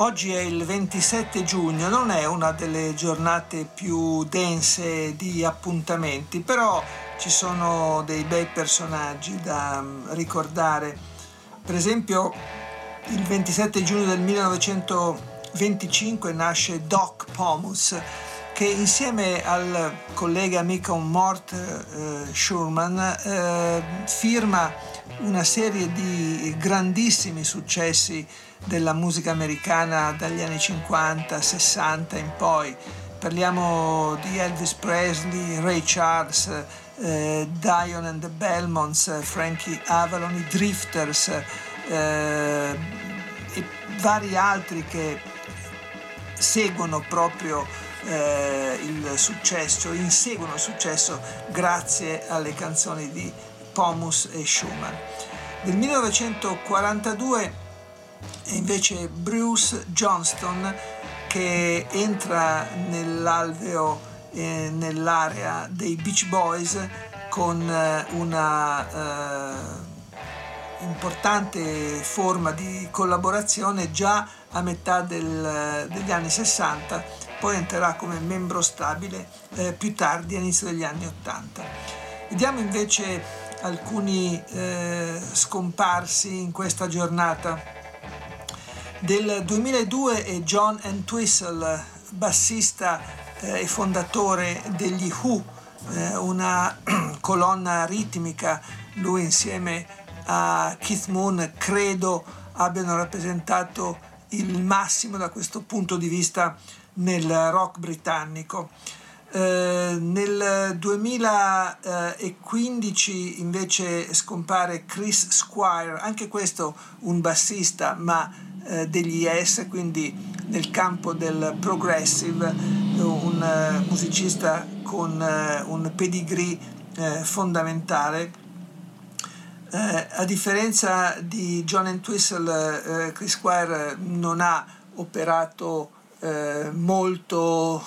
Oggi è il 27 giugno, non è una delle giornate più dense di appuntamenti, però ci sono dei bei personaggi da mm, ricordare. Per esempio, il 27 giugno del 1925 nasce Doc Pomus, che insieme al collega amico Mort eh, Schurman eh, firma una serie di grandissimi successi della musica americana dagli anni 50, 60 in poi. Parliamo di Elvis Presley, Ray Charles, eh, Dion and the Belmonts, Frankie Avalon, i Drifters eh, e vari altri che seguono proprio eh, il successo, inseguono il successo grazie alle canzoni di Pomus e Schumann. Nel 1942 è invece Bruce Johnston che entra nell'alveo eh, nell'area dei Beach Boys con eh, una eh, importante forma di collaborazione già a metà del, degli anni 60, poi entrerà come membro stabile eh, più tardi, all'inizio degli anni 80. Vediamo invece alcuni eh, scomparsi in questa giornata. Del 2002 è John Entwistle, bassista eh, e fondatore degli Who, eh, una colonna ritmica, lui insieme a Keith Moon credo abbiano rappresentato il massimo da questo punto di vista nel rock britannico. Eh, nel 2015 invece scompare Chris Squire, anche questo un bassista, ma eh, degli Yes, quindi nel campo del progressive, un uh, musicista con uh, un pedigree uh, fondamentale. a differenza di John Entwistle, Chris Squire non ha operato molto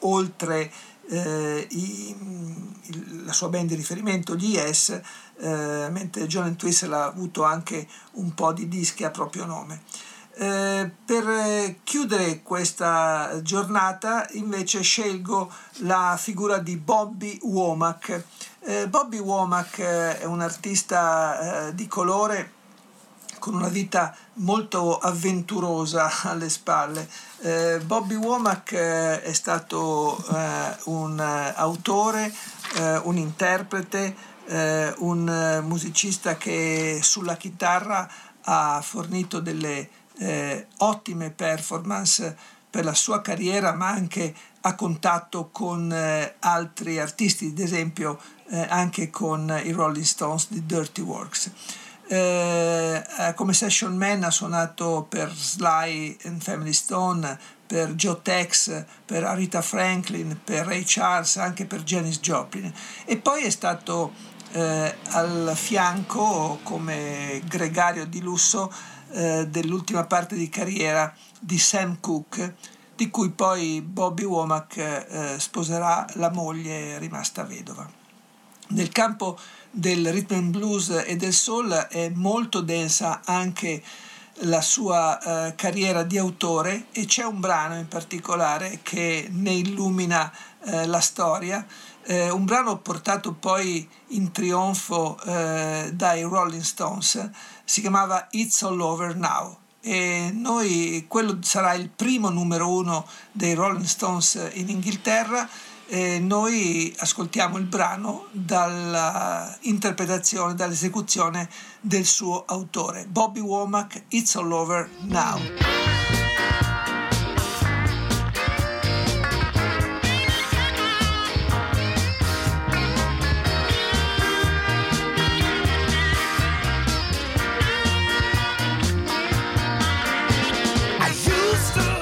oltre i, la sua band di riferimento, gli Yes, eh, mentre John Entwistle ha avuto anche un po' di dischi a proprio nome. Eh, per chiudere questa giornata invece scelgo la figura di Bobby Womack. Eh, Bobby Womack eh, è un artista eh, di colore con una vita molto avventurosa alle spalle. Eh, Bobby Womack eh, è stato eh, un autore, un interprete, eh, un eh, musicista che sulla chitarra ha fornito delle eh, ottime performance per la sua carriera, ma anche a contatto con eh, altri artisti, ad esempio eh, anche con i Rolling Stones di Dirty Works. Eh, come session man ha suonato per Sly and Family Stone, per Joe Tex, per Arita Franklin, per Ray Charles, anche per Janis Joplin. E poi è stato eh, al fianco come gregario di lusso eh, dell'ultima parte di carriera di Sam Cooke, di cui poi Bobby Womack eh, sposerà la moglie rimasta vedova. Nel campo del rhythm and blues e del soul è molto densa anche la sua eh, carriera di autore e c'è un brano in particolare che ne illumina eh, la storia eh, un brano portato poi in trionfo eh, dai Rolling Stones, si chiamava It's All Over Now e noi quello sarà il primo numero uno dei Rolling Stones in Inghilterra eh, noi ascoltiamo il brano dall'interpretazione, dall'esecuzione del suo autore, Bobby Womack, It's All Over Now. I used to